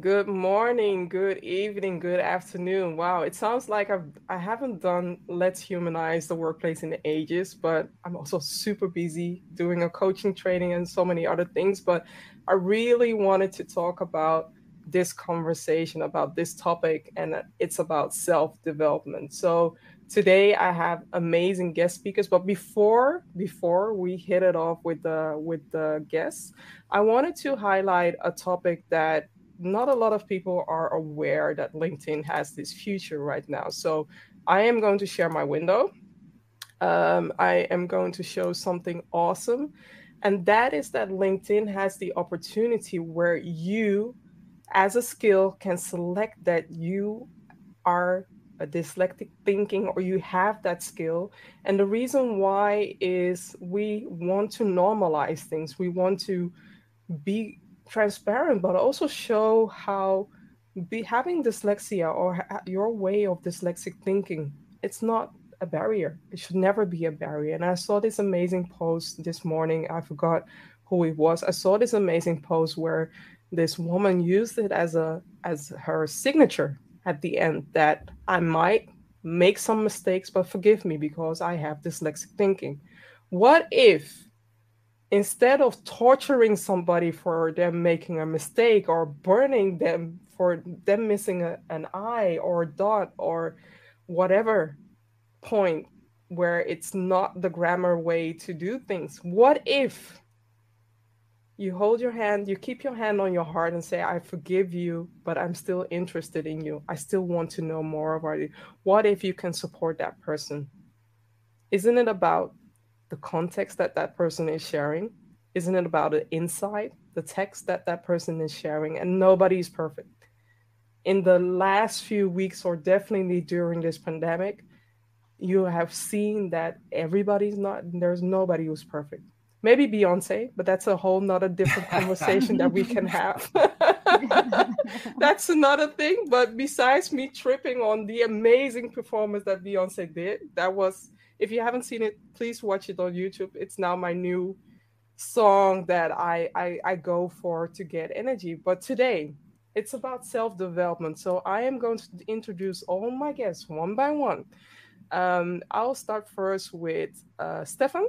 Good morning, good evening, good afternoon. Wow, it sounds like I've I haven't done Let's Humanize the Workplace in ages, but I'm also super busy doing a coaching training and so many other things. But I really wanted to talk about this conversation about this topic, and it's about self-development. So today I have amazing guest speakers. But before before we hit it off with the with the guests, I wanted to highlight a topic that not a lot of people are aware that LinkedIn has this future right now. So I am going to share my window. Um, I am going to show something awesome. And that is that LinkedIn has the opportunity where you, as a skill, can select that you are a dyslexic thinking or you have that skill. And the reason why is we want to normalize things. We want to be transparent, but also show how be having dyslexia or your way of dyslexic thinking, it's not a barrier. It should never be a barrier. And I saw this amazing post this morning. I forgot who it was. I saw this amazing post where this woman used it as a as her signature at the end that I might make some mistakes, but forgive me because I have dyslexic thinking. What if instead of torturing somebody for them making a mistake or burning them for them missing a, an eye or a dot or whatever point where it's not the grammar way to do things what if you hold your hand you keep your hand on your heart and say i forgive you but i'm still interested in you. I still want to know more about you. What if you can support that person? Isn't it about the context that that person is sharing? Isn't it about the insight, the text that that person is sharing? And nobody's perfect. In the last few weeks, or definitely during this pandemic, you have seen that everybody's not, there's nobody who's perfect. Maybe Beyonce, but that's a whole nother different conversation that we can have. that's another thing. But besides me tripping on the amazing performance that Beyonce did, that was if you haven't seen it, please watch it on YouTube. It's now my new song that I, I, I go for to get energy. But today, it's about self development. So I am going to introduce all my guests one by one. Um, I'll start first with uh, Stefan.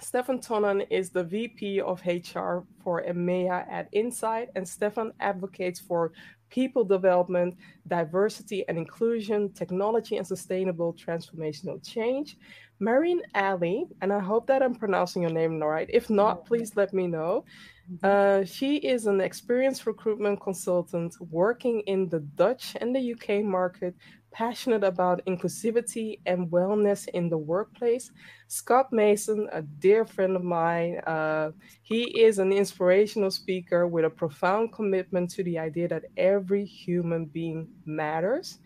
Stefan Tonnen is the VP of HR for EMEA at Insight, and Stefan advocates for people development, diversity and inclusion, technology and sustainable transformational change. Marine Ali, and I hope that I'm pronouncing your name right. If not, please let me know. Mm-hmm. Uh, she is an experienced recruitment consultant working in the Dutch and the UK market passionate about inclusivity and wellness in the workplace. Scott Mason, a dear friend of mine, uh, he is an inspirational speaker with a profound commitment to the idea that every human being matters.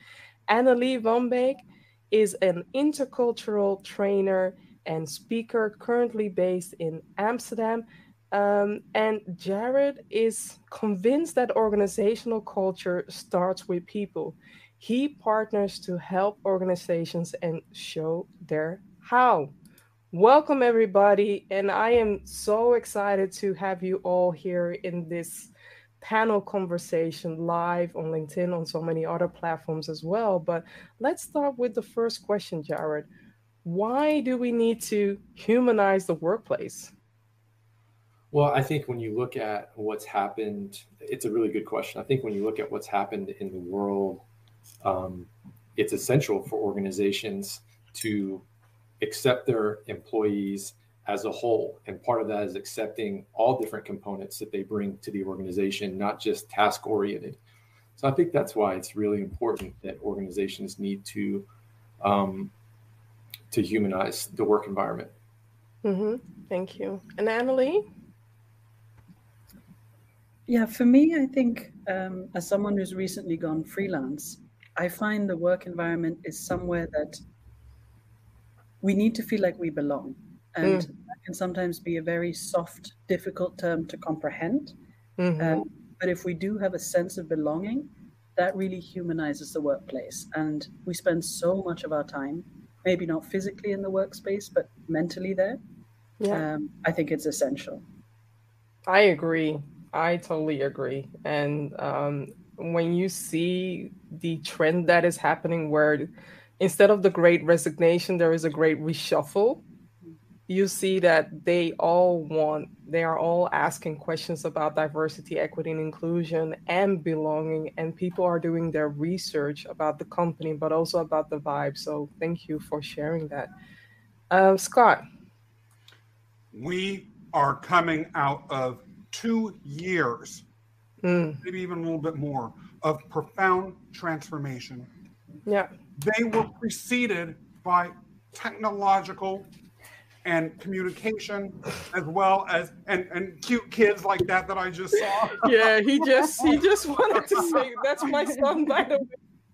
Annalie Van Beek is an intercultural trainer and speaker currently based in Amsterdam. Um, and Jared is convinced that organizational culture starts with people. He partners to help organizations and show their how. Welcome, everybody. And I am so excited to have you all here in this panel conversation live on LinkedIn, on so many other platforms as well. But let's start with the first question, Jared. Why do we need to humanize the workplace? Well, I think when you look at what's happened, it's a really good question. I think when you look at what's happened in the world um, it's essential for organizations to accept their employees as a whole. And part of that is accepting all different components that they bring to the organization, not just task oriented. So I think that's why it's really important that organizations need to um, to humanize the work environment. Mm-hmm. Thank you. And Annalie? Yeah, for me, I think um, as someone who's recently gone freelance, I find the work environment is somewhere that we need to feel like we belong. And mm. that can sometimes be a very soft, difficult term to comprehend. Mm-hmm. Um, but if we do have a sense of belonging, that really humanizes the workplace. And we spend so much of our time, maybe not physically in the workspace, but mentally there. Yeah. Um, I think it's essential. I agree. I totally agree. And um, when you see the trend that is happening, where instead of the great resignation, there is a great reshuffle, you see that they all want, they are all asking questions about diversity, equity, and inclusion and belonging. And people are doing their research about the company, but also about the vibe. So thank you for sharing that. Uh, Scott. We are coming out of two years, mm. maybe even a little bit more, of profound transformation. Yeah. They were preceded by technological and communication as well as and and cute kids like that that I just saw. yeah, he just he just wanted to say that's my son by the way.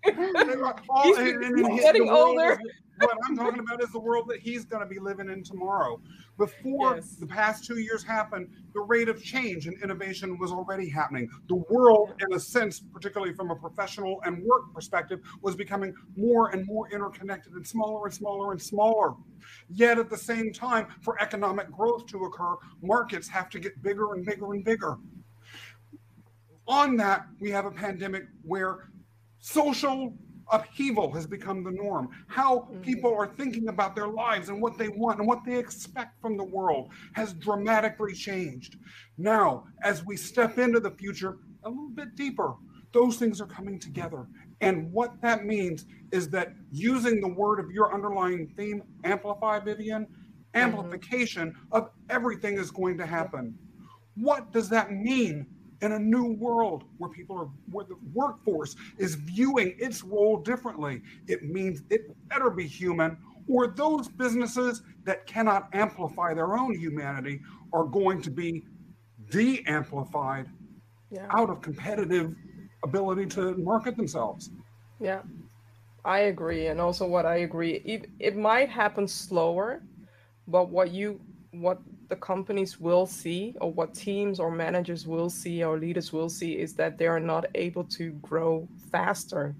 He's and getting older. What I'm talking about is the world that he's going to be living in tomorrow. Before yes. the past two years happened, the rate of change and innovation was already happening. The world, in a sense, particularly from a professional and work perspective, was becoming more and more interconnected and smaller and smaller and smaller. Yet at the same time, for economic growth to occur, markets have to get bigger and bigger and bigger. On that, we have a pandemic where social upheaval has become the norm. How mm-hmm. people are thinking about their lives and what they want and what they expect from the world has dramatically changed. Now, as we step into the future a little bit deeper, those things are coming together. And what that means is that using the word of your underlying theme, amplify, Vivian, mm-hmm. amplification mm-hmm. of everything is going to happen. What does that mean in a new world where people are where the workforce is viewing its role differently. It means it better be human or those businesses that cannot amplify their own humanity are going to be de-amplified yeah. out of competitive ability to market themselves. Yeah. I agree and also what i agree it, it might happen slower but what you what the companies will see or what teams or managers will see or leaders will see is that they are not able to grow faster.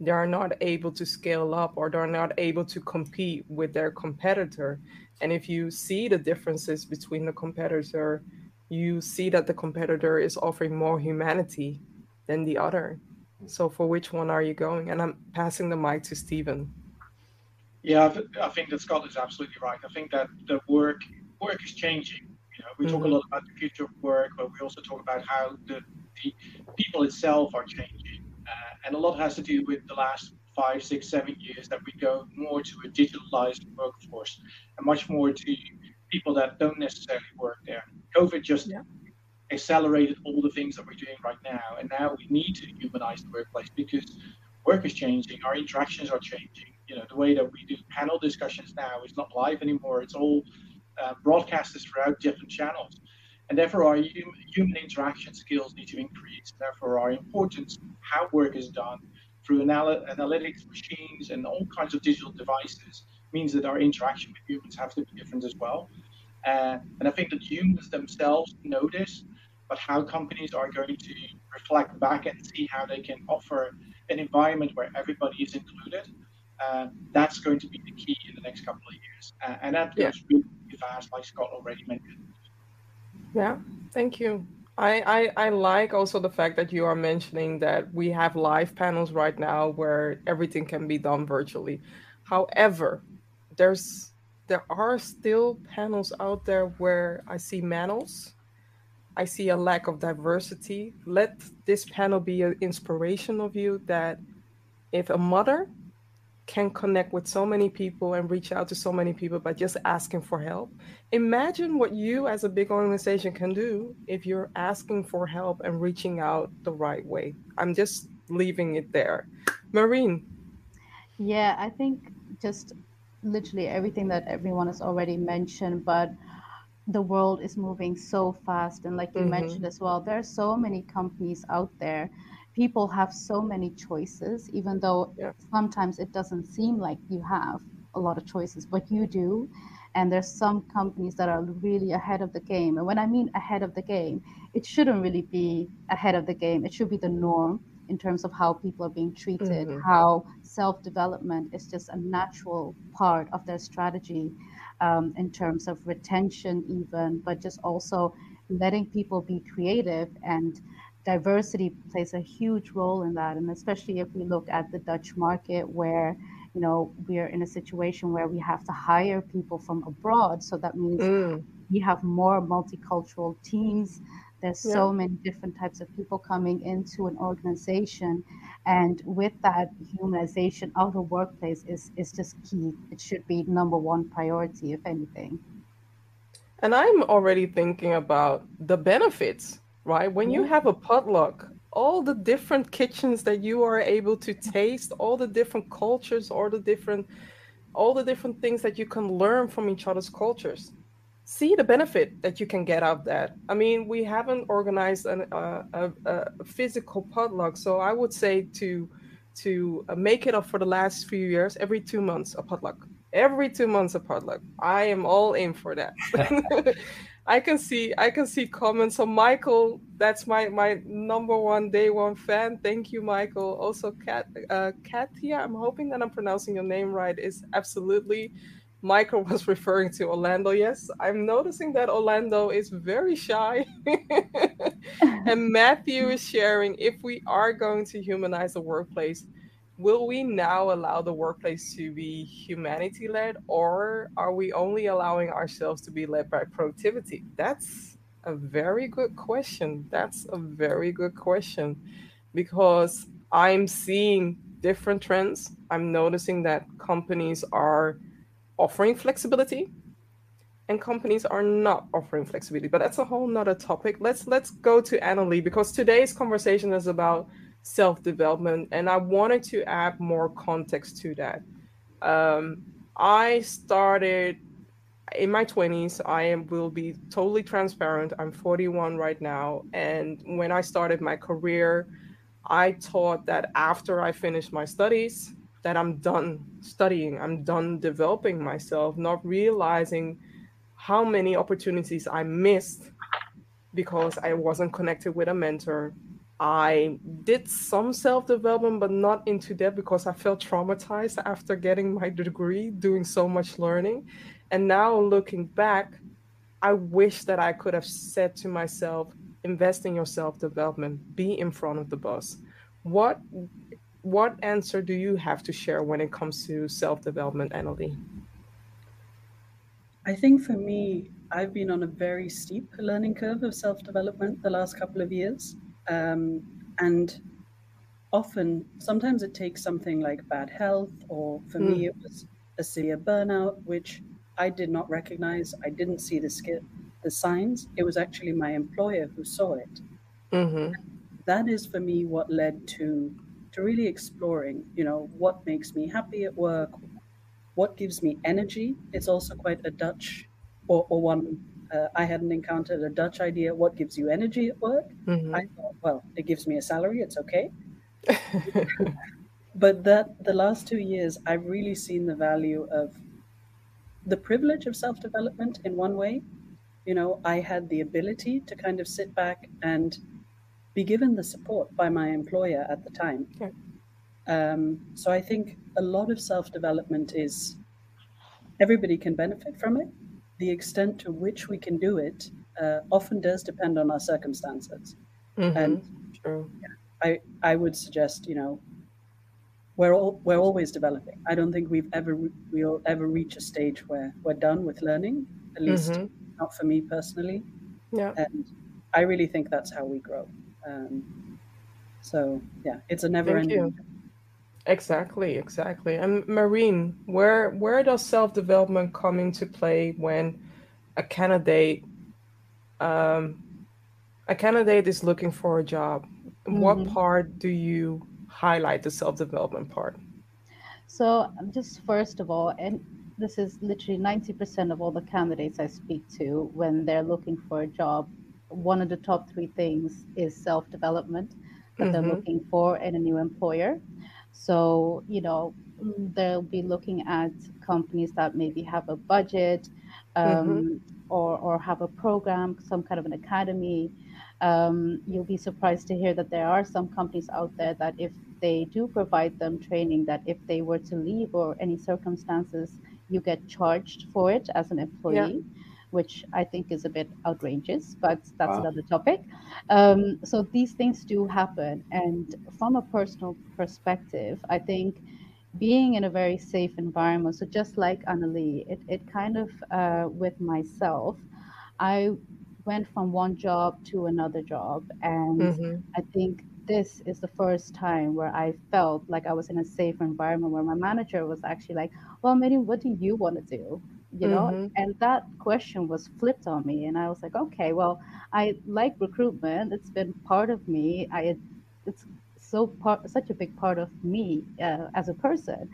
They are not able to scale up or they're not able to compete with their competitor. And if you see the differences between the competitor you see that the competitor is offering more humanity than the other. So for which one are you going? And i'm passing the mic to stefan yeah, I, think that Scott is absolutely right. I think that the work work is changing. You know, we mm-hmm. talk a mm-hmm. lot about the future of work, but we also talk about how the, the people itself are changing. Uh, and a lot has to do with the last five, six, seven years that we go more to a digitalized workforce and much more to people that don't necessarily work there. COVID just yeah. accelerated all the things that we're doing right now. And now we need to humanize the workplace because work is changing, our interactions are changing. You know, the way that we do panel discussions now is not live anymore. It's all uh, broadcasters throughout different channels. And therefore, our human interaction skills need to increase. Therefore, our importance, how work is done through anal- analytics machines and all kinds of digital devices, means that our interaction with humans have to be different as well. Uh, and I think that humans themselves know this, but how companies are going to reflect back and see how they can offer an environment where everybody is included, uh, that's going to be the key in the next couple of years. Uh, and that goes yeah. really fast, like Scott already mentioned. Yeah, thank you. I, I, I like also the fact that you are mentioning that we have live panels right now where everything can be done virtually. However, there's there are still panels out there where I see manels. I see a lack of diversity. Let this panel be an inspiration of you that if a mother can connect with so many people and reach out to so many people by just asking for help. Imagine what you, as a big organization, can do if you're asking for help and reaching out the right way. I'm just leaving it there. Marine. Yeah, I think just literally everything that everyone has already mentioned, but the world is moving so fast. And like you mm-hmm. mentioned as well, there are so many companies out there people have so many choices, even though yeah. sometimes it doesn't seem like you have a lot of choices, but you do. And there's some companies that are really ahead of the game. And when I mean ahead of the game, it shouldn't really be ahead of the game. It should be the norm in terms of how people are being treated, mm-hmm. how self development is just a natural part of their strategy um, in terms of retention, even, but just also letting people be creative and diversity plays a huge role in that and especially if we look at the dutch market where you know we're in a situation where we have to hire people from abroad so that means mm. we have more multicultural teams there's yeah. so many different types of people coming into an organization and with that humanization of the workplace is is just key it should be number one priority if anything and i'm already thinking about the benefits right? When you have a potluck all the different kitchens that you are able to taste all the different cultures all the different all the different things that you can learn from each other's cultures see the benefit that you can get out of that. I mean we haven't organized an, uh, a, a, physical potluck so i would say to to make it up for the last few years every two months a potluck. Every two months a potluck. I am all in for that I can see I can see comments. So Michael, that's my my number one day one fan. Thank you, Michael. Also, Kat, uh, Katia, I'm hoping that I'm pronouncing your name right. Is absolutely. Michael was referring to Orlando. Yes, I'm noticing that Orlando is very shy. and Matthew is sharing if we are going to humanize the workplace, will we now allow the workplace to be humanity led or are we only allowing ourselves to be led by productivity? That's a very good question. That's a very good question because i'm seeing different trends. I'm noticing that companies are offering flexibility and companies are not offering flexibility. But that's a whole nother topic. Let's let's go to annalie because today's conversation is about self development. And I wanted to add more context to that. Um, I started in my 20s. I am, will be totally transparent. I'm 41 right now. And when I started my career, I thought that after I finished my studies, that I'm done studying, I'm done developing myself, not realizing how many opportunities I missed because I wasn't connected with a mentor, I did some self development, but not into depth because I felt traumatized after getting my degree, doing so much learning. And now looking back, I wish that I could have said to myself, invest in your self development, be in front of the bus. What what answer do you have to share when it comes to self development, Annalie? I think for me, I've been on a very steep learning curve of self development the last couple of years. Um, and often, sometimes it takes something like bad health, or for mm. me, it was a severe burnout, which I did not recognize. I didn't see the sk- the signs. It was actually my employer who saw it. Mm-hmm. That is for me what led to to really exploring. You know, what makes me happy at work, what gives me energy. It's also quite a Dutch or, or one uh, I hadn't encountered a Dutch idea. What gives you energy at work? Mm-hmm. I thought, well, it gives me a salary. It's okay. but that the last two years, I've really seen the value of the privilege of self development in one way. You know, I had the ability to kind of sit back and be given the support by my employer at the time. Um, so I think a lot of self development is everybody can benefit from it the extent to which we can do it uh, often does depend on our circumstances. Mm-hmm. And True. I I would suggest you know we're all we're always developing. I don't think we've ever we'll ever reach a stage where we're done with learning. At least mm-hmm. not for me personally. Yeah. And I really think that's how we grow. Um, so yeah, it's a never Thank ending. You. Exactly, exactly. And Marine, where where does self development come into play when a candidate um, a candidate is looking for a job? Mm-hmm. What part do you highlight the self development part? So, just first of all, and this is literally 90% of all the candidates I speak to when they're looking for a job, one of the top three things is self development that mm-hmm. they're looking for in a new employer. So, you know, they'll be looking at companies that maybe have a budget um, mm-hmm. or, or have a program, some kind of an academy. Um, you'll be surprised to hear that there are some companies out there that if they do provide them training, that if they were to leave or any circumstances, you get charged for it as an employee. Yeah. Which I think is a bit outrageous, but that's wow. another topic. Um, so these things do happen. And from a personal perspective, I think being in a very safe environment, so just like Annalie, it, it kind of, uh, with myself, I went from one job to another job. And mm-hmm. I think this is the first time where I felt like I was in a safe environment where my manager was actually like, Well, Miriam, what do you want to do? You know, mm-hmm. and that question was flipped on me. And I was like, Okay, well, I like recruitment. It's been part of me. I it's so part such a big part of me uh, as a person.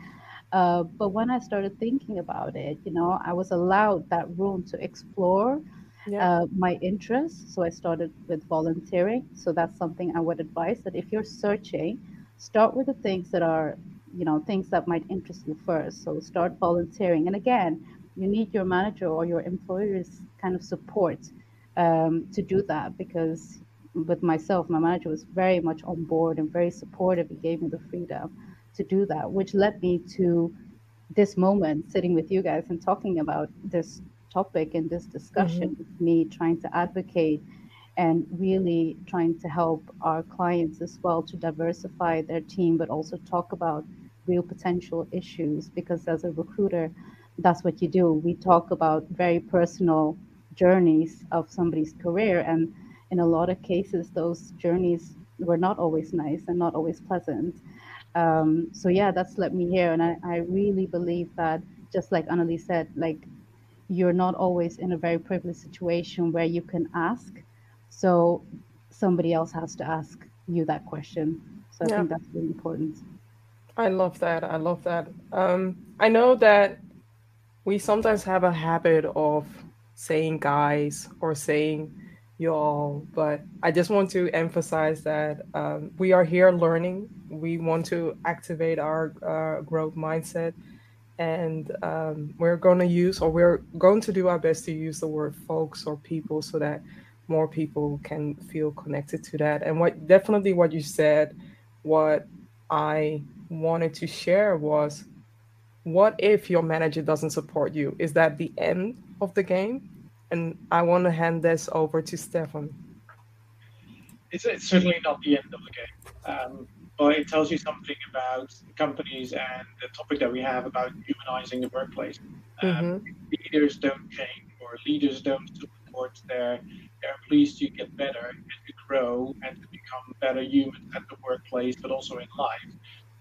Uh, but when I started thinking about it, you know, I was allowed that room to explore yeah. uh, my interests. So I started with volunteering. So that's something I would advise that if you're searching, start with the things that are, you know, things that might interest you first. So start volunteering. And again, you need your manager or your employer's kind of support um, to do that because with myself, my manager was very much on board and very supportive. He gave me the freedom to do that, which led me to this moment sitting with you guys and talking about this topic and this discussion mm-hmm. me trying to advocate and really trying to help our clients as well to diversify their team, but also talk about real potential issues. Because as a recruiter, that's what you do. We talk about very personal journeys of somebody's career. And in a lot of cases, those journeys were not always nice and not always pleasant. Um, so, yeah, that's led me here. And I, I really believe that, just like Annalie said, like you're not always in a very privileged situation where you can ask. So somebody else has to ask you that question. So I yeah. think that's really important. I love that. I love that. Um, I know that we sometimes have a habit of saying guys or saying y'all, but I just want to emphasize that um, we are here learning. We want to activate our uh, growth mindset and um, we're going to use or we're going to do our best to use the word folks or people so that more people can feel connected to that and what definitely what you said what i wanted to share was what if your manager doesn't support you is that the end of the game and i want to hand this over to stefan it's, it's certainly not the end of the game um, but it tells you something about companies and the topic that we have about humanizing the workplace. Um, mm-hmm. leaders don't change or leaders don't support their, their employees to get better and to grow and to become better humans at the workplace, but also in life,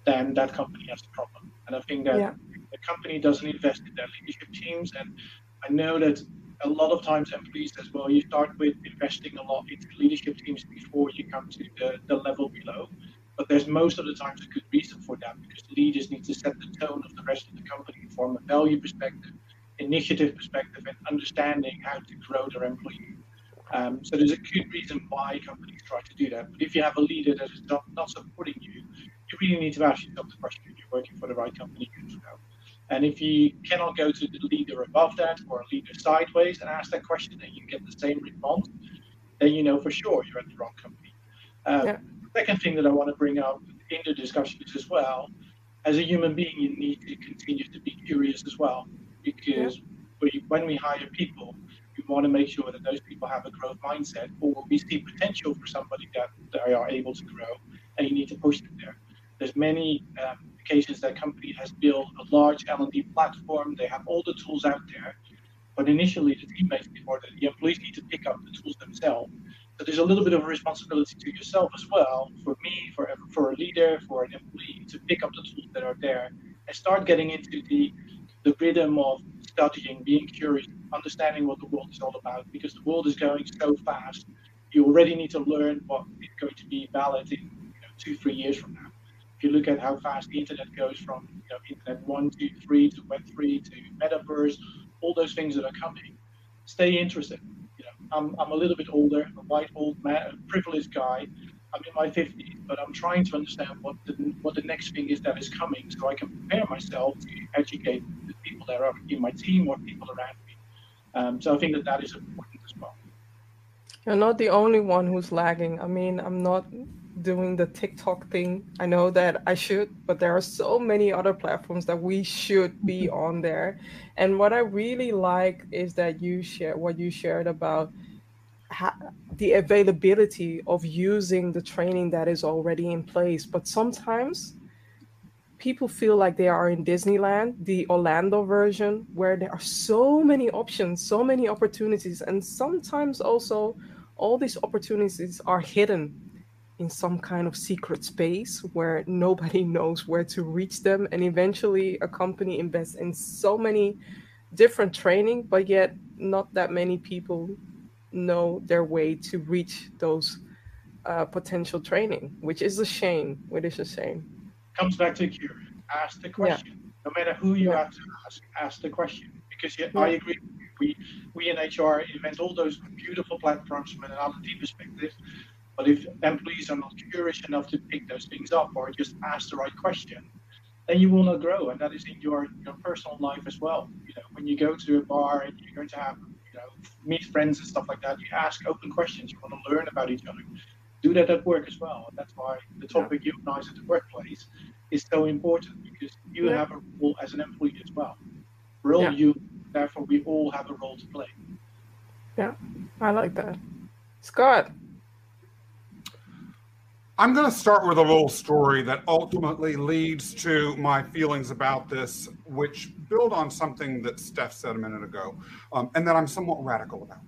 then that company has a problem. And I think that yeah. The company doesn't invest in their leadership teams. And I know that a lot of times employees as well, you start with investing a lot into leadership teams before you come to the, the level below. But there's most of the times a good reason for that because leaders need to set the tone of the rest of the company from a value perspective, initiative perspective, and understanding how to grow their employees. Um, so there's a good reason why companies try to do that. But if you have a leader that is not, not supporting you, you really need to ask yourself the question you're working for the right company. And if you cannot go to the leader above that or a leader sideways and ask that question and you get the same response, then you know for sure you're at the wrong company. Um, yeah second thing that I want to bring up in the discussion is as well, as a human being, you need to continue to be curious as well, because yeah. when we hire people, we want to make sure that those people have a growth mindset, or we see potential for somebody that they are able to grow, and you need to push them there. There's many um, occasions that company has built a large L&D platform. They have all the tools out there, but initially the teammates before the, employees need to pick up the tools themselves but there's a little bit of a responsibility to yourself as well, for me, for for a leader, for an employee, to pick up the tools that are there and start getting into the the rhythm of studying, being curious, understanding what the world is all about, because the world is going so fast. You already need to learn what is going to be valid in you know, two, three years from now. You look at how fast the internet goes from you know, internet one to three to web three to metaverse, all those things that are coming, stay interested I'm, I'm a little bit older, a white old man, a privileged guy. I'm in my 50s, but I'm trying to understand what the, what the next thing is that is coming so I can prepare myself to educate the people that are in my team or people around me. Um, so I think that that is important as well. You're not the only one who's lagging. I mean, I'm not doing the TikTok thing. I know that I should, but there are so many other platforms that we should be mm-hmm. on there. And what I really like is that you share what you shared about the availability of using the training that is already in place. But sometimes people feel like they are in Disneyland, the Orlando version, where there are so many options, so many opportunities, and sometimes also all these opportunities are hidden in some kind of secret space where nobody knows where to reach them. And eventually, a company invests in so many different training, but yet not that many people know their way to reach those uh, potential training, which is a shame. Which is a shame. Comes back to cure. Ask the question. Yeah. No matter who you yeah. have to ask, ask the question. Because yeah, I agree. We we in HR invent all those beautiful platforms from an R&D perspective. But if employees are not curious enough to pick those things up or just ask the right question, then you will not grow. And that is in your, your personal life as well. You know, when you go to a bar and you're going to have you know, meet friends and stuff like that. You ask open questions. You want to learn about each other. Do that at work as well. And that's why the topic yeah. humanize at the workplace is so important because you yeah. have a role as an employee as well. We're yeah. you, therefore we all have a role to play. Yeah, I like that. Scott. I'm going to start with a little story that ultimately leads to my feelings about this, which build on something that Steph said a minute ago, um, and that I'm somewhat radical about.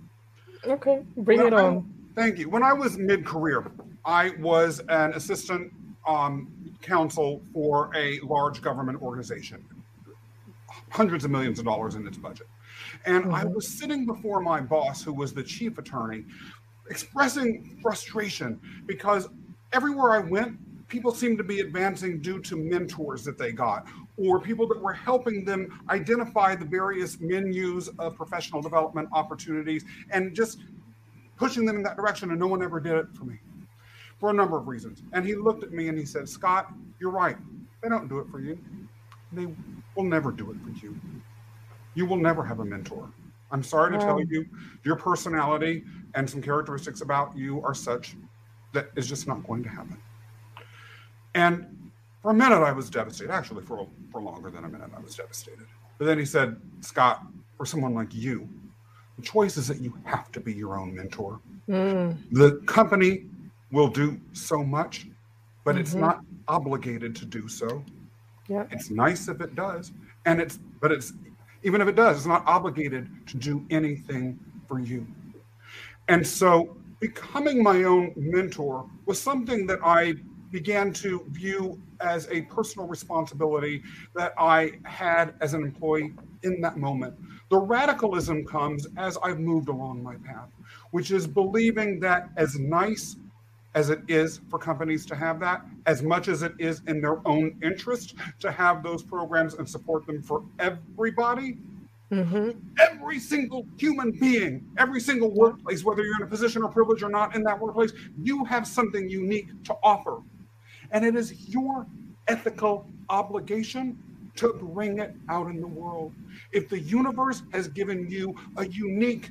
Okay, bring when it on. Thank you. When I was mid career, I was an assistant um, counsel for a large government organization, hundreds of millions of dollars in its budget. And mm-hmm. I was sitting before my boss, who was the chief attorney, expressing frustration because everywhere I went, people seemed to be advancing due to mentors that they got or people that were helping them identify the various menus of professional development opportunities and just pushing them in that direction. And no one ever did it for me for a number of reasons. And he looked at me and he said, Scott, you're right. They don't do it for you. They will never do it for you. You will never have a mentor. I'm sorry to tell oh. you, your personality and some characteristics about you are such that is just not going to happen. And for a minute, I was devastated. Actually, for, for longer than a minute, I was devastated. But then he said, Scott, for someone like you, the choice is that you have to be your own mentor. Mm. The company will do so much, but mm-hmm. it's not obligated to do so. Yeah. It's nice if it does. And it's, but it's, even if it does, it's not obligated to do anything for you. And so becoming my own mentor was something that I began to view as a personal responsibility that I had as an employee in that moment. The radicalism comes as I've moved along my path, which is believing that as nice as it is for companies to have that, as much as it is in their own interest to have those programs and support them for everybody, Mm-hmm. Every single human being, every single workplace, whether you're in a position of privilege or not in that workplace, you have something unique to offer. And it is your ethical obligation to bring it out in the world. If the universe has given you a unique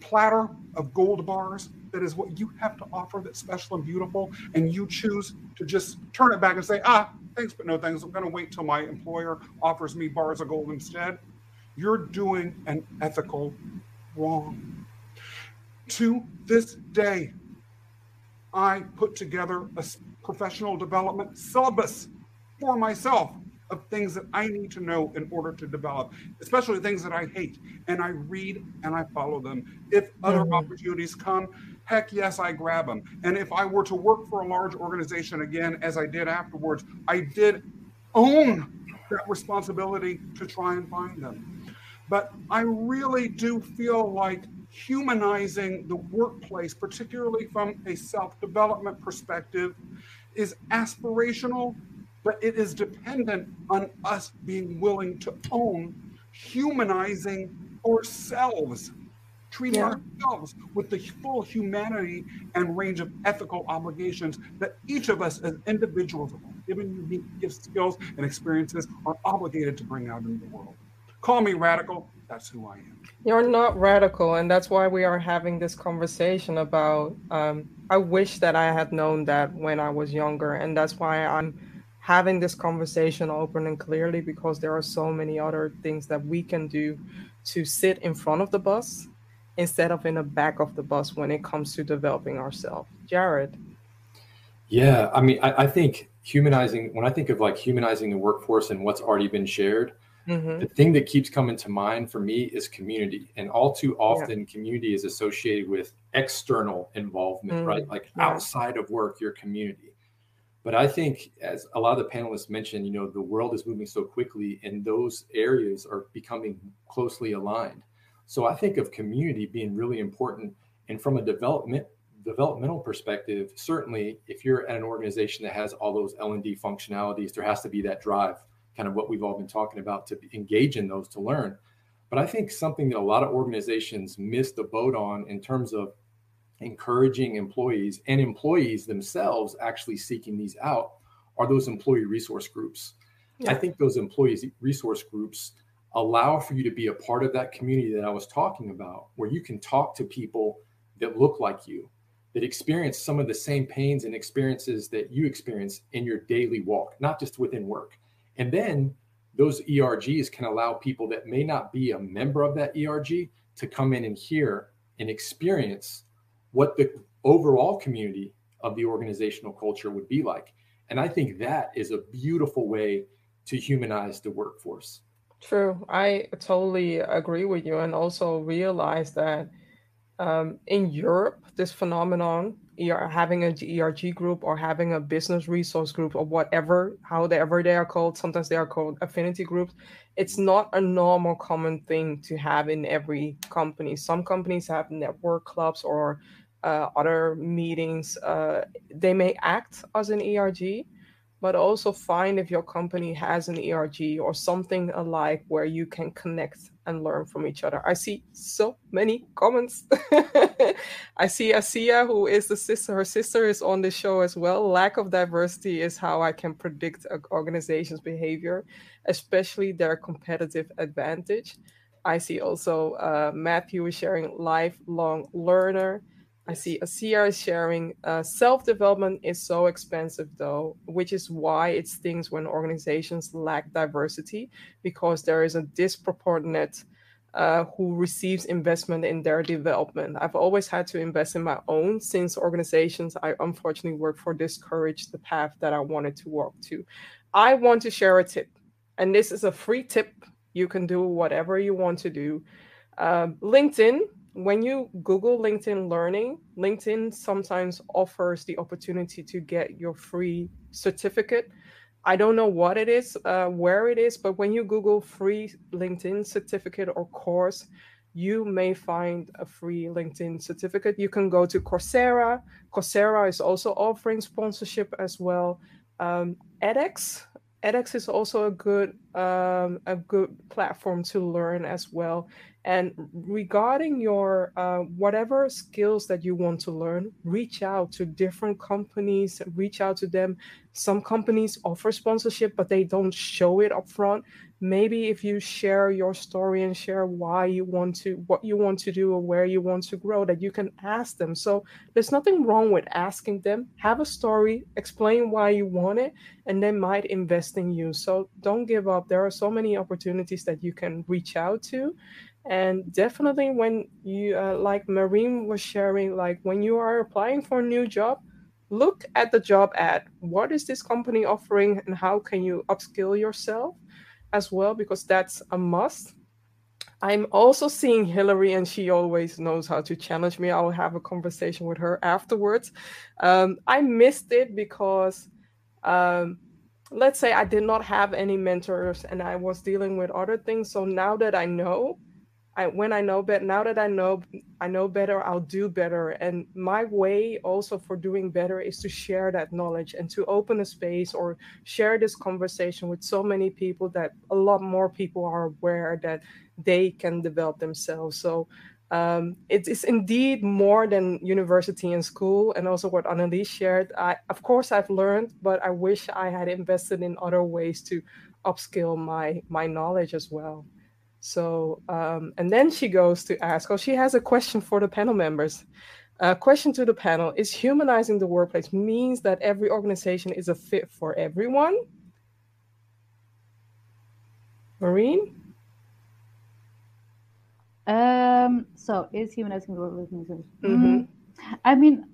platter of gold bars that is what you have to offer that's special and beautiful, and you choose to just turn it back and say, ah, thanks, but no thanks. I'm going to wait till my employer offers me bars of gold instead you're doing an ethical wrong. To this day, I put together a professional development syllabus for myself of things that I need to know in order to develop, especially things that I hate. And I read and I follow them. If other mm-hmm. opportunities come, heck yes, I grab them. And if I were to work for a large organization again, as I did afterwards, I did own that responsibility to try and find them. But I really do feel like humanizing the workplace, particularly from a self development perspective, is aspirational, but it is dependent on us being willing to own humanizing ourselves, treating yeah. ourselves with the full humanity and range of ethical obligations that each of us as individuals, given unique gifts, skills, and experiences, are obligated to bring out into the world. Call me radical. That's who I am. You're not radical, and that's why we are having this conversation about. Um, I wish that I had known that when I was younger, and that's why I'm having this conversation open and clearly because there are so many other things that we can do to sit in front of the bus instead of in the back of the bus when it comes to developing ourselves. Jared. Yeah, I mean, I, I, think humanizing, when I think of like humanizing the workforce and what's already been shared, mm-hmm. the thing that keeps coming to mind for me is community. And all too often, yeah. community is associated with external involvement, mm-hmm. right? Like yeah. outside of work, your community. But I think, as a lot of the panelists mentioned, you know, the world is moving so quickly and those areas are becoming closely aligned. So I think of community being really important. And from a development developmental perspective, certainly if you're at an organization that has all those L&D functionalities, there has to be that drive, kind of what we've all been talking about to engage in those to learn. But I think something that a lot of organizations miss the boat on in terms of encouraging employees and employees themselves actually seeking these out are those employee resource groups. Yeah. I think those employees resource groups allow for you to be a part of that community that I was talking about, where you can talk to people that look like you, that experience some of the same pains and experiences that you experience in your daily walk, not just within work. And then those ERGs can allow people that may not be a member of that ERG to come in and hear and experience what the overall community of the organizational culture would be like. And I think that is a beautiful way to humanize the workforce. True. I totally agree with you and also realize that um, in Europe, this phenomenon, you're having an ERG group or having a business resource group or whatever, however they are called, sometimes they are called affinity groups. It's not a normal common thing to have in every company. Some companies have network clubs or uh, other meetings. Uh, they may act as an ERG, but also find if your company has an ERG or something alike where you can connect and learn from each other. I see so many comments. I see Asia, who is the sister, her sister is on the show as well. Lack of diversity is how I can predict an organization's behavior, especially their competitive advantage. I see also uh, Matthew is sharing lifelong learner. I see Asia is sharing uh, self development is so expensive, though, which is why it stings when organizations lack diversity because there is a disproportionate uh, who receives investment in their development. I've always had to invest in my own since organizations I unfortunately work for discouraged the path that I wanted to walk to. I want to share a tip, and this is a free tip. You can do whatever you want to do. Uh, LinkedIn when you Google LinkedIn Learning, LinkedIn sometimes offers the opportunity to get your free certificate. I don't know what it is, uh, where it is, but when you Google free LinkedIn certificate or course, you may find a free LinkedIn certificate. You can go to Coursera. Coursera is also offering sponsorship as well. Um, edX, edX is also a good um, a good platform to learn as well. And regarding your uh, whatever skills that you want to learn, reach out to different companies, reach out to them. Some companies offer sponsorship, but they don't show it up front. Maybe if you share your story and share why you want to, what you want to do, or where you want to grow, that you can ask them. So there's nothing wrong with asking them. Have a story, explain why you want it, and they might invest in you. So don't give up. There are so many opportunities that you can reach out to and definitely when you uh, like marine was sharing like when you are applying for a new job look at the job ad what is this company offering and how can you upskill yourself as well because that's a must. I'm also seeing hillary and she always knows how to challenge me. I'll have a conversation with her afterwards. Um, i missed it because um, let's say i did not have any mentors and i was dealing with other things. So now that i know I when I know better now that I know I know better, I'll do better. And my way also for doing better is to share that knowledge and to open a space or share this conversation with so many people that a lot more people are aware that they can develop themselves. So um, it is indeed more than university and school, and also what Annelies shared. I, of course, I've learned, but I wish I had invested in other ways to upskill my my knowledge as well. So, um, and then she goes to ask, oh, she has a question for the panel members. A question to the panel Is humanizing the workplace means that every organization is a fit for everyone? Maureen? Um, so is humanizing the workplace? Mm-hmm. I mean,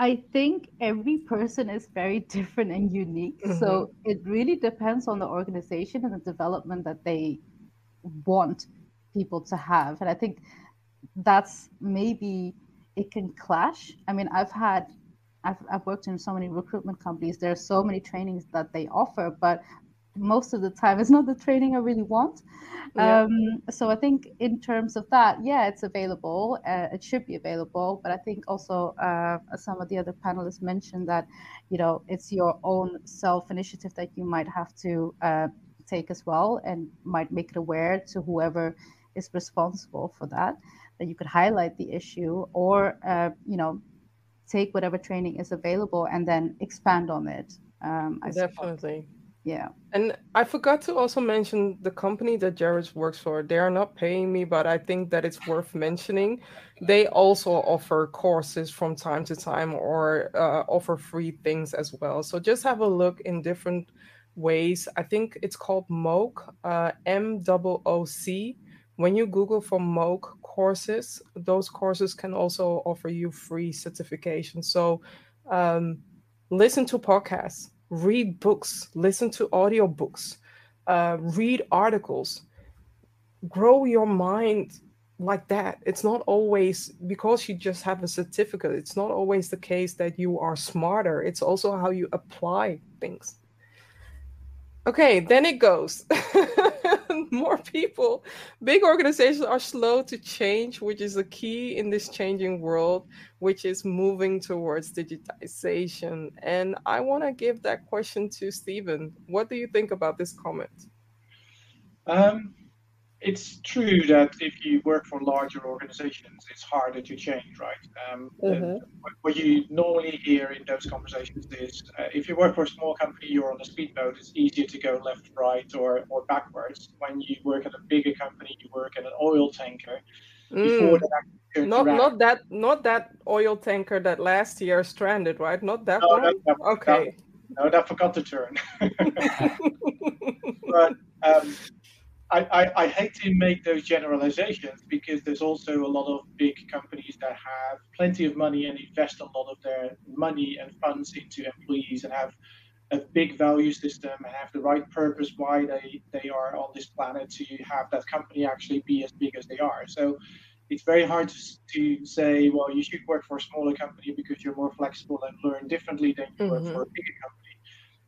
I think every person is very different and unique. Mm-hmm. So it really depends on the organization and the development that they want people to have. And I think that's maybe it can clash. I mean, I've had I've, I've worked in so many recruitment companies. There are so many trainings that they offer, but most of the time it's not the training I really want. Yeah. Um, so I think in terms of that, yeah, it's available. Uh, it should be available. But I think also uh, some of the other panelists mentioned that, you know, it's your own self initiative that you might have to uh, take as well, and might make it aware to whoever is responsible for that. That you could highlight the issue, or uh, you know, take whatever training is available and then expand on it. Um, Definitely. Suppose. Yeah. And I forgot to also mention the company that Jared works for. They are not paying me, but I think that it's worth mentioning. They also offer courses from time to time or uh, offer free things as well. So just have a look in different ways. I think it's called MOOC, uh, M O O C. When you Google for MOOC courses, those courses can also offer you free certification. So um, listen to podcasts read books, listen to audiobooks, uh, read articles, grow your mind like that. It's not always because you just have a certificate, it's not always the case that you are smarter. It's also how you apply things. Okay, then it goes. more people. Big organizations are slow to change, which is a key in this changing world, which is moving towards digitization. And I want to give that question to Stefan. What do you think about this comment? Um, it's true that if you work for larger organizations, it's harder to change, right? Um, mm-hmm. What you normally hear in those conversations is uh, if you work for a small company, you're on a speedboat, it's easier to go left, right, or, or backwards. When you work at a bigger company, you work at an oil tanker. Mm. not around. not that not that oil tanker that last year stranded, right? Not that no, one. That, that, okay. That, no, that forgot to turn. but um, I, I, I, hate to make those generalizations because there's also a lot of big companies that have plenty of money and invest a lot of their money and funds into employees and have a big value system and have the right purpose why they, they are on this planet to have that company actually be as big as they are. So it's very hard to, to say, well, you should work for a smaller company because you're more flexible and learn differently than you mm-hmm. work for a bigger company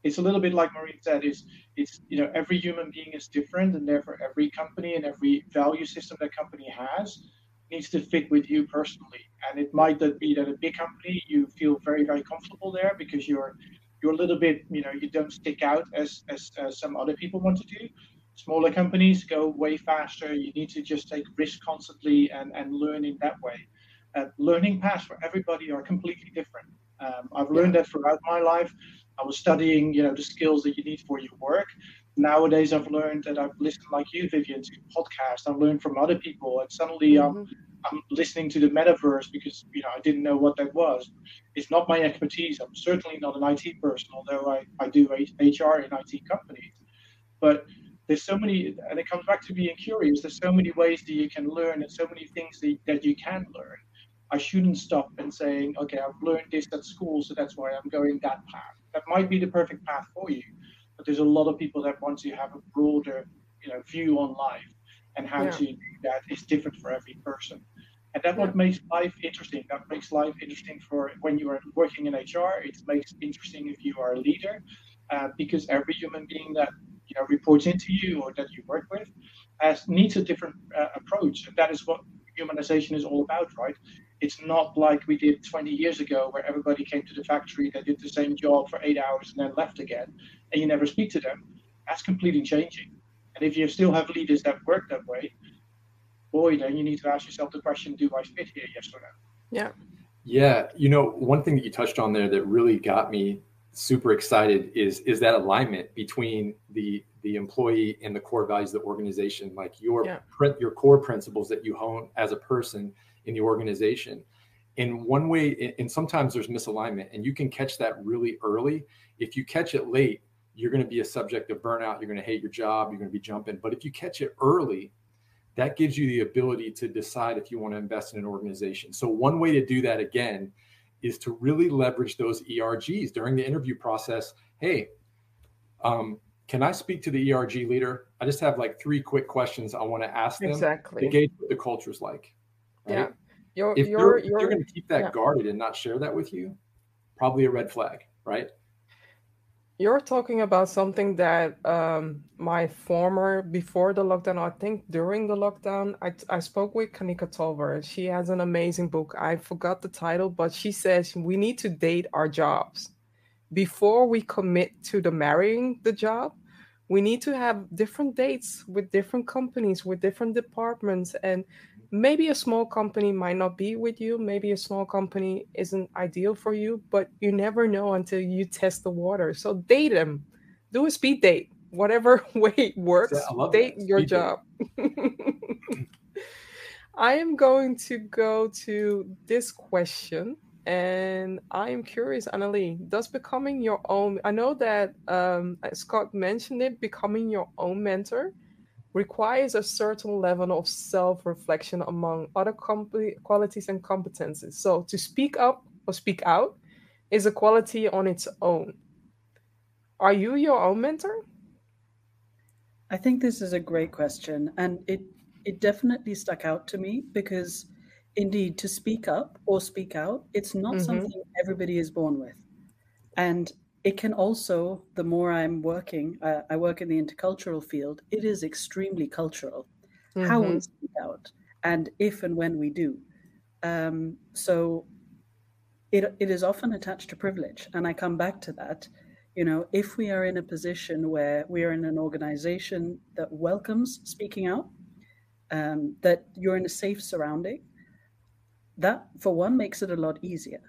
it's a little bit like Maureen said, is it's you know every human being is different, and therefore every company and every value system that company has needs to fit with you personally. And it might be that a big company you feel very very comfortable there because you're you're a little bit you know you don't stick out as as, as some other people want to do. Smaller companies go way faster. You need to just take risk constantly and and learn in that way. Uh, learning paths for everybody are completely different. Um, I've learned that throughout my life. I was studying, you know, the skills that you need for your work. Nowadays, I've learned that I've listened, like you, Vivian, to podcasts. I've learned from other people, and suddenly mm-hmm. I'm, I'm listening to the metaverse because you know I didn't know what that was. It's not my expertise. I'm certainly not an IT person, although I, I do HR in IT companies. But there's so many, and it comes back to being curious. There's so many ways that you can learn, and so many things that, that you can learn. I shouldn't stop and saying, okay, I've learned this at school, so that's why I'm going that path. That might be the perfect path for you, but there's a lot of people that want to have a broader, you know, view on life, and how yeah. to do that is different for every person. And that's yeah. what makes life interesting. That makes life interesting for when you are working in HR. It makes interesting if you are a leader, uh, because every human being that you know reports into you or that you work with has needs a different uh, approach. And that is what humanization is all about, right? It's not like we did 20 years ago where everybody came to the factory, they did the same job for eight hours and then left again, and you never speak to them. That's completely changing. And if you still have leaders that work that way, boy, then you need to ask yourself the question do I fit here, yes or no? Yeah. Yeah. You know, one thing that you touched on there that really got me super excited is is that alignment between the the employee and the core values of the organization, like your yeah. your core principles that you hone as a person in the organization. And one way, and sometimes there's misalignment, and you can catch that really early. If you catch it late, you're going to be a subject of burnout. You're going to hate your job. You're going to be jumping. But if you catch it early, that gives you the ability to decide if you want to invest in an organization. So, one way to do that again is to really leverage those ERGs during the interview process. Hey, um, can I speak to the ERG leader? I just have like three quick questions I want to ask them exactly. to gauge what the culture's like. Right? Yeah. You're, if you're, they're, they're going to keep that yeah. guarded and not share that with you, probably a red flag, right? You're talking about something that um, my former, before the lockdown, I think during the lockdown, I, I spoke with Kanika Tolver. She has an amazing book. I forgot the title, but she says we need to date our jobs. Before we commit to the marrying the job, we need to have different dates with different companies, with different departments, and maybe a small company might not be with you maybe a small company isn't ideal for you but you never know until you test the water. So date them do a speed date. Whatever way works date your speed job. I am going to go to this question and i am curious annalie does becoming your own i know that um, scott mentioned it becoming your own mentor requires a certain level of self reflection among other qualities and competences. So, to speak up or speak out is a quality on its own. Are you your own mentor? I think this is a great question, and it it definitely stuck out to me because indeed to speak up or speak out it's not mm-hmm. something everybody is born with and it can also the more i'm working uh, i work in the intercultural field it is extremely cultural mm-hmm. how we mm-hmm. speak out and if and when we do um, so it, it is often attached to privilege and i come back to that you know if we are in a position where we are in an organization that welcomes speaking out um, that you're in a safe surrounding that for one makes it a lot easier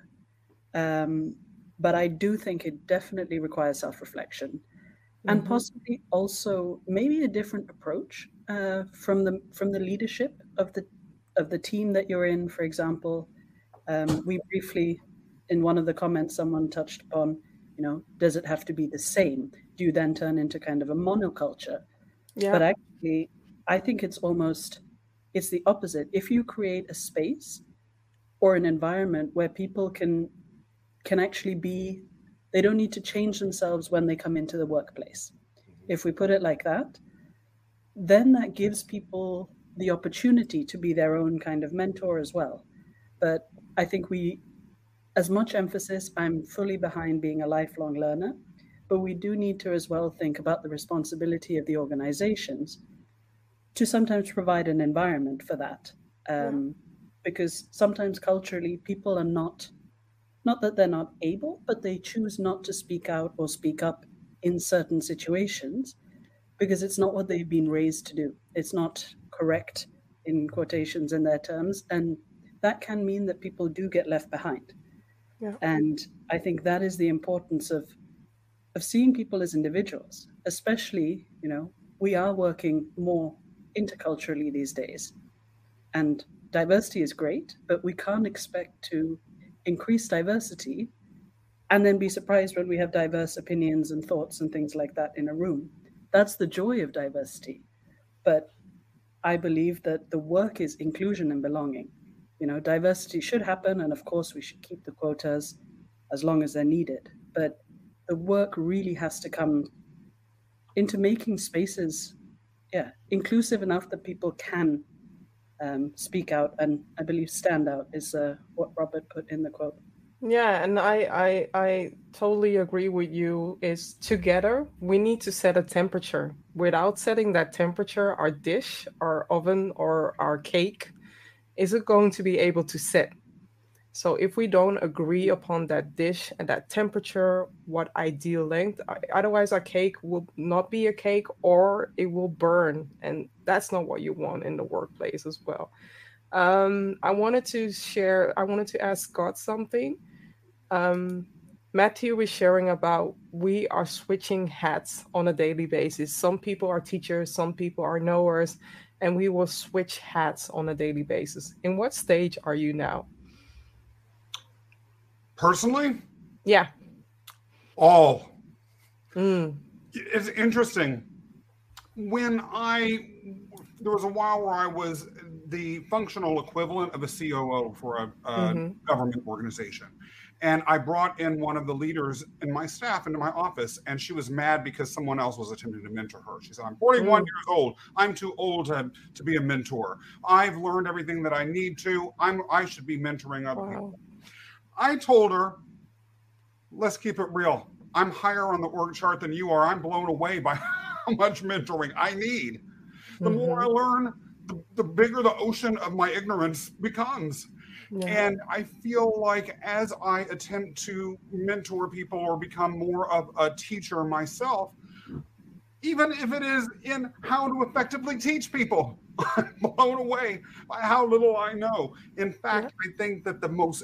um, but I do think it definitely requires self reflection mm-hmm. and possibly also maybe a different approach uh, from the from the leadership of the of the team that you're in. For example, um, we briefly in one of the comments someone touched upon. You know, does it have to be the same? Do you then turn into kind of a monoculture? Yeah. But actually, I think it's almost it's the opposite. If you create a space or an environment where people can can actually be, they don't need to change themselves when they come into the workplace. If we put it like that, then that gives people the opportunity to be their own kind of mentor as well. But I think we, as much emphasis, I'm fully behind being a lifelong learner, but we do need to as well think about the responsibility of the organizations to sometimes provide an environment for that. Um, because sometimes culturally, people are not not that they're not able, but they choose not to speak out or speak up in certain situations because it's not what they've been raised to do. It's not correct in quotations in their terms. And that can mean that people do get left behind. Yeah. And I think that is the importance of of seeing people as individuals, especially, you know, we are working more interculturally these days. And diversity is great, but we can't expect to increase diversity and then be surprised when we have diverse opinions and thoughts and things like that in a room. That's the joy of diversity. But I believe that the work is inclusion and belonging. You know, diversity should happen, and of course, we should keep the quotas as long as they're needed. But the work really has to come into making spaces, yeah, inclusive enough that people can um, speak out and I believe stand out is uh, what Robert put in the quote. Yeah, and I, I I totally agree with you. Is together we need to set a temperature. Without setting that temperature, our dish, our oven, or our cake isn't going to be able to sit. So if we don't agree upon that dish and that temperature, what ideal length, otherwise our cake will not be a cake or it will burn. And that's not what you want in the workplace as well. Um, I wanted to share, I wanted to ask Scott something. Um, Matthew was sharing about we are switching hats on a daily basis. Some people are teachers, some people are knowers, and we will switch hats on a daily basis. In what stage are you now? Personally? Yeah. All. Mm. It's interesting. When I, there was a while where I was the functional equivalent of a COO for a, a mm-hmm. government organization. And I brought in one of the leaders in my staff into my office, and she was mad because someone else was attempting to mentor her. She said, I'm 41 mm. years old. I'm too old to, to be a mentor. I've learned everything that I need to. I'm I should be mentoring other wow. people. I told her, let's keep it real. I'm higher on the org chart than you are. I'm blown away by how much mentoring I need. The mm-hmm. more I learn, the, the bigger the ocean of my ignorance becomes. Yeah. And I feel like as I attempt to mentor people or become more of a teacher myself, even if it is in how to effectively teach people, I'm blown away by how little I know. In fact, yeah. I think that the most,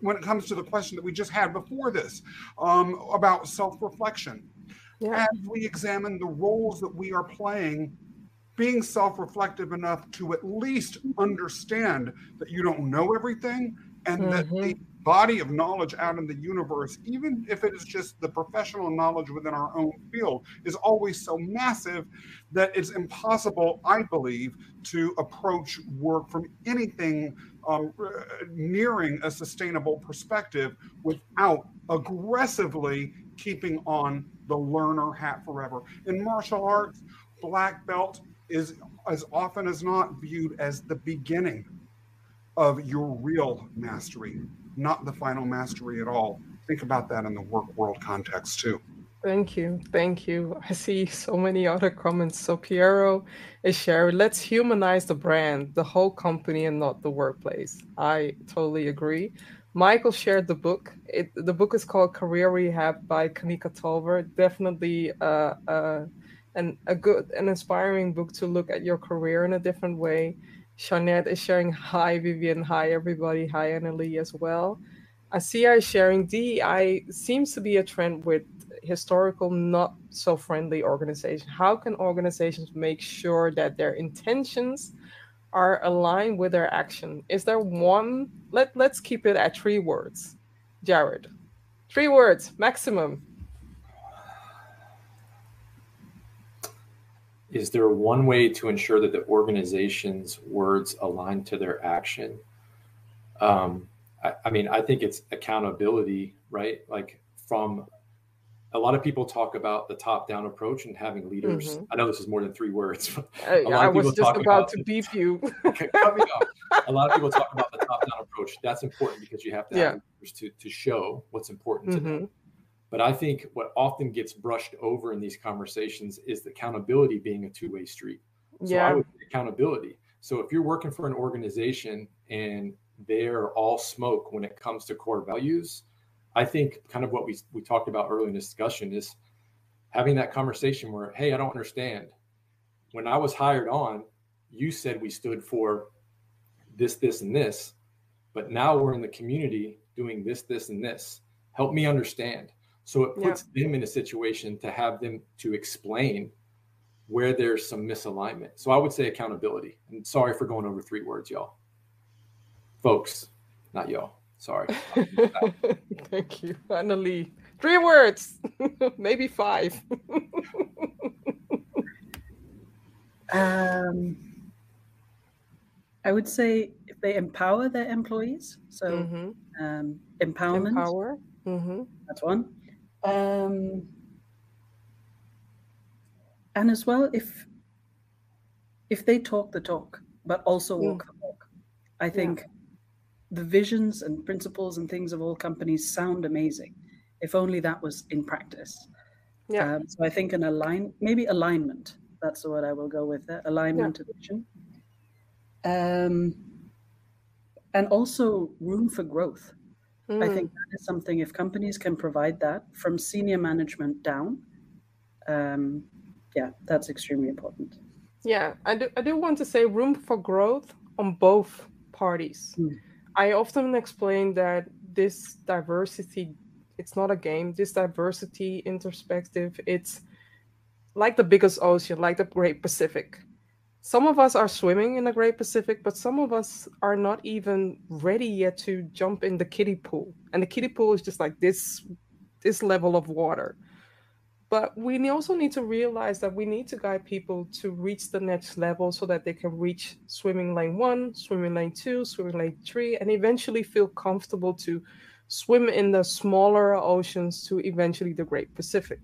when it comes to the question that we just had before this um, about self reflection, yeah. as we examine the roles that we are playing being self reflective enough to at least understand that you don't know everything and mm-hmm. that the body of knowledge out in the universe, even if it is just the professional knowledge within our own field, is always so massive that it's impossible, I believe, to approach work from anything um, nearing a sustainable perspective without aggressively keeping on the learner hat forever. In martial arts, black belt is as often as not viewed as the beginning of your real mastery, not the final mastery at all. Think about that in the work world context too. Thank you. Thank you. I see so many other comments. So Piero is sharing, let's humanize the brand, the whole company and not the workplace. I totally agree. Michael shared the book. It, the book is called Career Rehab by Kanika Tolver. Definitely uh, uh, and a good and inspiring book to look at your career in a different way. Jeanette is sharing hi Vivian, hi everybody, hi Annalie as well. Asia is sharing DEI seems to be a trend with historical not so friendly organizations. How can organizations make sure that their intentions are aligned with their action? Is there one let let's keep it at three words. Jared. Three words maximum. Is there one way to ensure that the organization's words align to their action? Um, I, I, mean, I think it's accountability, right? Like from a lot of people talk about the top-down approach and having leaders. Mm-hmm. I know this is more than three words. I, I was just about, about, to beep you. a lot of people talk about the top-down approach. That's important because you have to have leaders to, to show what's important mm-hmm. to them. But I think what often gets brushed over in these conversations is the accountability being a two way street. So yeah. I would accountability. So if you're working for an organization and they're all smoke when it comes to core values, I think kind of what we, we talked about earlier in the discussion is having that conversation where, hey, I don't understand. When I was hired on, you said we stood for this, this, and this, but now we're in the community doing this, this, and this. Help me understand. So it puts yeah. them in a situation to have them to explain where there's some misalignment. So I would say accountability. And sorry for going over three words, y'all. Folks, not y'all. Sorry. Thank you, Annalie. Three words, maybe five. um, I would say if they empower their employees, so mm-hmm. um, empowerment. Empower. Mm-hmm. That's one. Um, and as well, if if they talk the talk, but also walk the walk, I think yeah. the visions and principles and things of all companies sound amazing. If only that was in practice. Yeah. Um, so I think an align, maybe alignment. That's the word I will go with. There. Alignment yeah. of vision. Um, and also room for growth. Mm. I think that is something, if companies can provide that from senior management down, um, yeah, that's extremely important. Yeah, I do, I do want to say room for growth on both parties. Mm. I often explain that this diversity it's not a game. This diversity introspective, it's like the biggest ocean, like the Great Pacific. Some of us are swimming in the Great Pacific, but some of us are not even ready yet to jump in the kiddie pool. And the kiddie pool is just like this this level of water. But we also need to realize that we need to guide people to reach the next level so that they can reach swimming lane one, swimming lane two, swimming lane three, and eventually feel comfortable to swim in the smaller oceans to eventually the Great Pacific.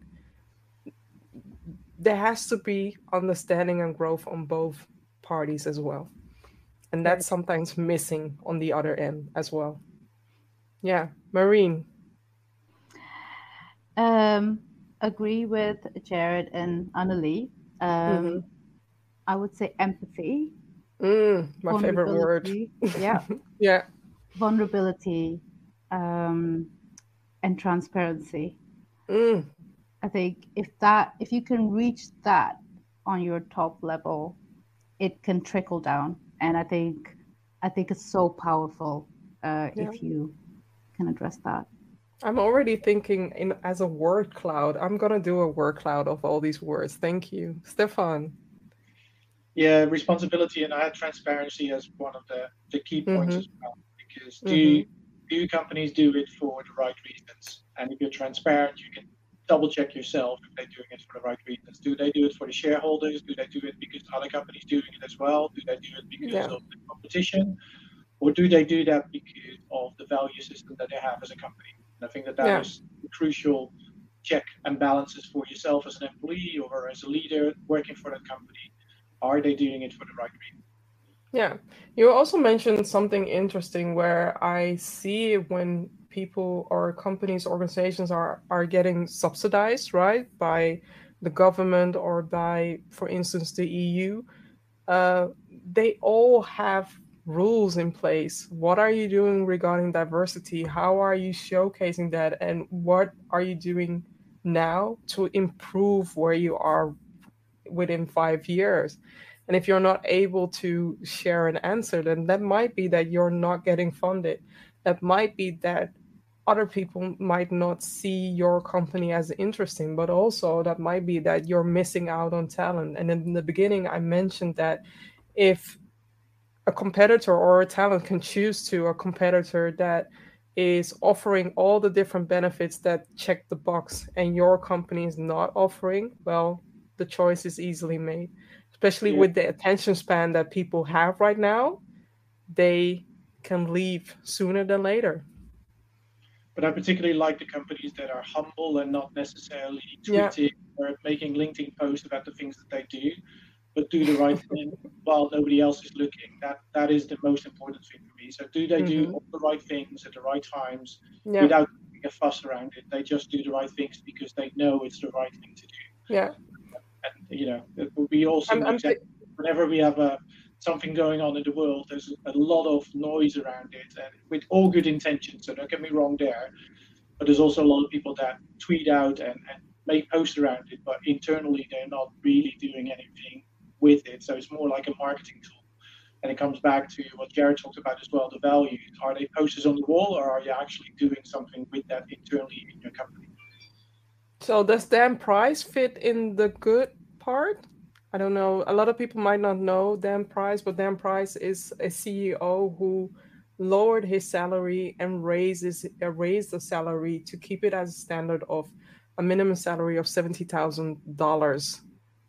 There has to be understanding and growth on both parties as well. And that's sometimes missing on the other end as well. Yeah, Maureen. Um, agree with Jared and Annalie. Um, mm-hmm. I would say empathy. Mm, my favorite word. Yeah. yeah. Vulnerability um, and transparency. Mm. I think if that, if you can reach that on your top level, it can trickle down, and I think, I think it's so powerful uh, yeah. if you can address that. I'm already thinking in as a word cloud. I'm gonna do a word cloud of all these words. Thank you, Stefan. Yeah, responsibility and I had transparency as one of the, the key points mm-hmm. as well. Because do mm-hmm. do companies do it for the right reasons? And if you're transparent, you can double check yourself if they're doing it for the right reasons. Do they do it for the shareholders? Do they do it because other companies doing it as well? Do they do it because yeah. of the competition? Or do they do that because of the value system that they have as a company? I think that that yeah. is crucial check and balances for yourself as an employee or as a leader working for that company. Are they doing it for the right reason? Yeah. You also mentioned something interesting where I see when people or companies, organizations are, are getting subsidized, right, by the government or by, for instance, the EU, uh, they all have rules in place? What are you doing regarding diversity? How are you showcasing that? And what are you doing now to improve where you are within five years? And if you're not able to share an answer, then that might be that you're not getting funded. That might be that other people might not see your company as interesting, but also that might be that you're missing out on talent. And in the beginning, I mentioned that if a competitor or a talent can choose to a competitor that is offering all the different benefits that check the box and your company is not offering, well, the choice is easily made. Especially yeah. with the attention span that people have right now, they can leave sooner than later. But I particularly like the companies that are humble and not necessarily tweeting yeah. or making LinkedIn posts about the things that they do but do the right thing while nobody else is looking. That that is the most important thing for me. So do they mm-hmm. do all the right things at the right times yeah. without a fuss around it? They just do the right things because they know it's the right thing to do. Yeah. And you know, we also I'm, I'm th- whenever we have a something going on in the world, there's a lot of noise around it, and with all good intentions. So don't get me wrong there, but there's also a lot of people that tweet out and, and make posts around it, but internally they're not really doing anything with it. So it's more like a marketing tool. And it comes back to what Jared talked about as well the value. Are they posters on the wall or are you actually doing something with that internally in your company? So does Dan Price fit in the good part? I don't know. A lot of people might not know Dan Price, but Dan Price is a CEO who lowered his salary and raises uh, raised the salary to keep it as a standard of a minimum salary of seventy thousand dollars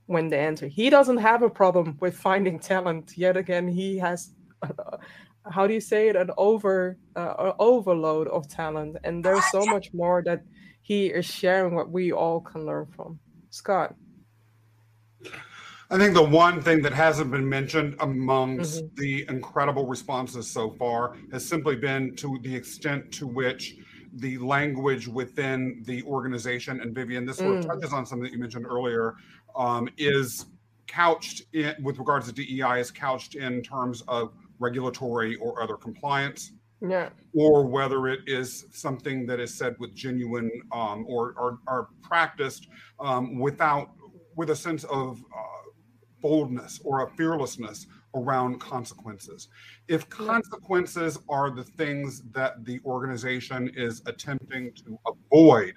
when they enter. He doesn't have a problem with finding talent. Yet again, he has, uh, how do you say it, an over uh, overload of talent, and there's so much more that he is sharing what we all can learn from. Scott. I think the one thing that hasn't been mentioned amongst mm-hmm. the incredible responses so far has simply been to the extent to which the language within the organization, and Vivian, this sort of mm. touches on something that you mentioned earlier, um, is couched in, with regards to DEI is couched in terms of regulatory or other compliance. Yeah. Or whether it is something that is said with genuine um, or, or, or practiced um, without with a sense of uh, boldness or a fearlessness around consequences. If consequences are the things that the organization is attempting to avoid,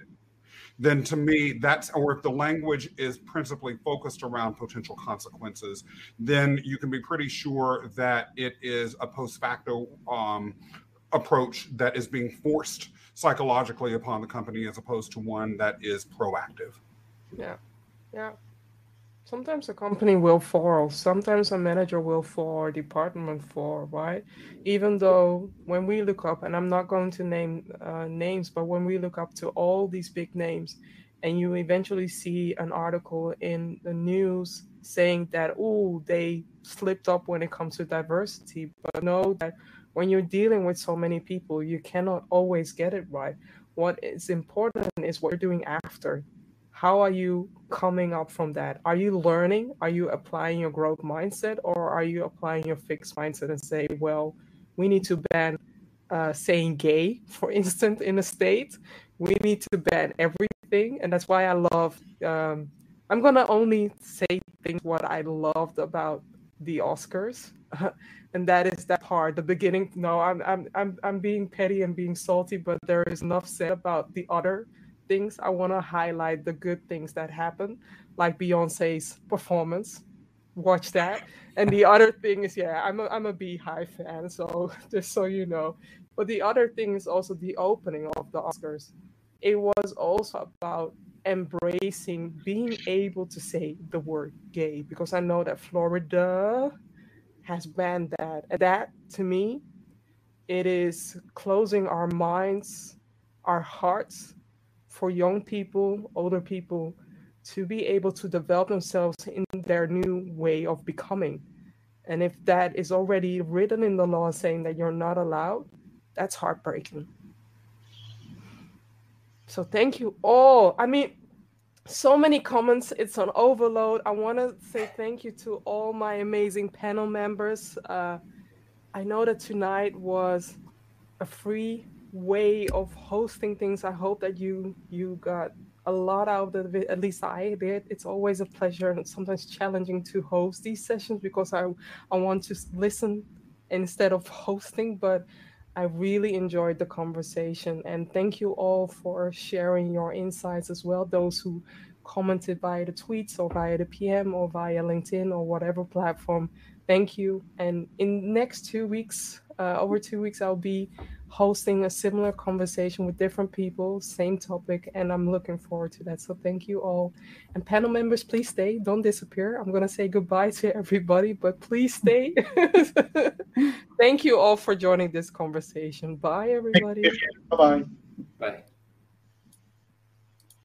then to me that's or if the language is principally focused around potential consequences then you can be pretty sure that it is a post facto um, approach that is being forced psychologically upon the company as opposed to one that is proactive. Yeah. Yeah. Sometimes a company will fall. Sometimes a manager will fall department fall right? Even though when we look up and i'm not going to name uh, names but when we look up to all these big names and you eventually see an article in the news saying that oh they slipped up when it comes to diversity but know that when you're dealing with so many people you cannot always get it right. What is important is what you're doing after. How are you coming up from that? Are you learning? Are you applying your growth mindset or are you applying your fixed mindset and say well we need to ban uh, saying gay for instance in a state we need to ban everything and that's why i love um, i'm gonna only say things what i loved about the oscars and that is that part the beginning no I'm, I'm i'm i'm being petty and being salty but there is enough said about the other things, I want to highlight the good things that happen, like Beyonce's performance. Watch that. And the other thing is, yeah, I'm a, I'm a Beyhive fan, so just so you know. But the other thing is also the opening of the Oscars. It was also about embracing being able to say the word gay because I know that Florida has banned that. And that to me, it is closing our minds, our hearts for young people, older people to be able to develop themselves in their new way of becoming. And if that is already written in the law saying that you're not allowed, that's heartbreaking. So thank you all. I mean, so many comments. It's an overload. I want to say thank you to all my amazing panel members. Uh, I know that tonight was a free way of hosting things. I hope that you you got a lot out of it. At least I did. It's always a pleasure and sometimes challenging to host these sessions because I I want to listen instead of hosting, but I really enjoyed the conversation and thank you all for sharing your insights as well. Those who commented via the tweets or via the PM or via LinkedIn or whatever platform. Thank you. And in next two weeks, uh, over two weeks, I'll be hosting a similar conversation with different people, same topic, and I'm looking forward to that. So thank you all. And panel members, please stay. Don't disappear. I'm going to say goodbye to everybody, but please stay. thank you all for joining this conversation. Bye, everybody. Bye-bye. Bye.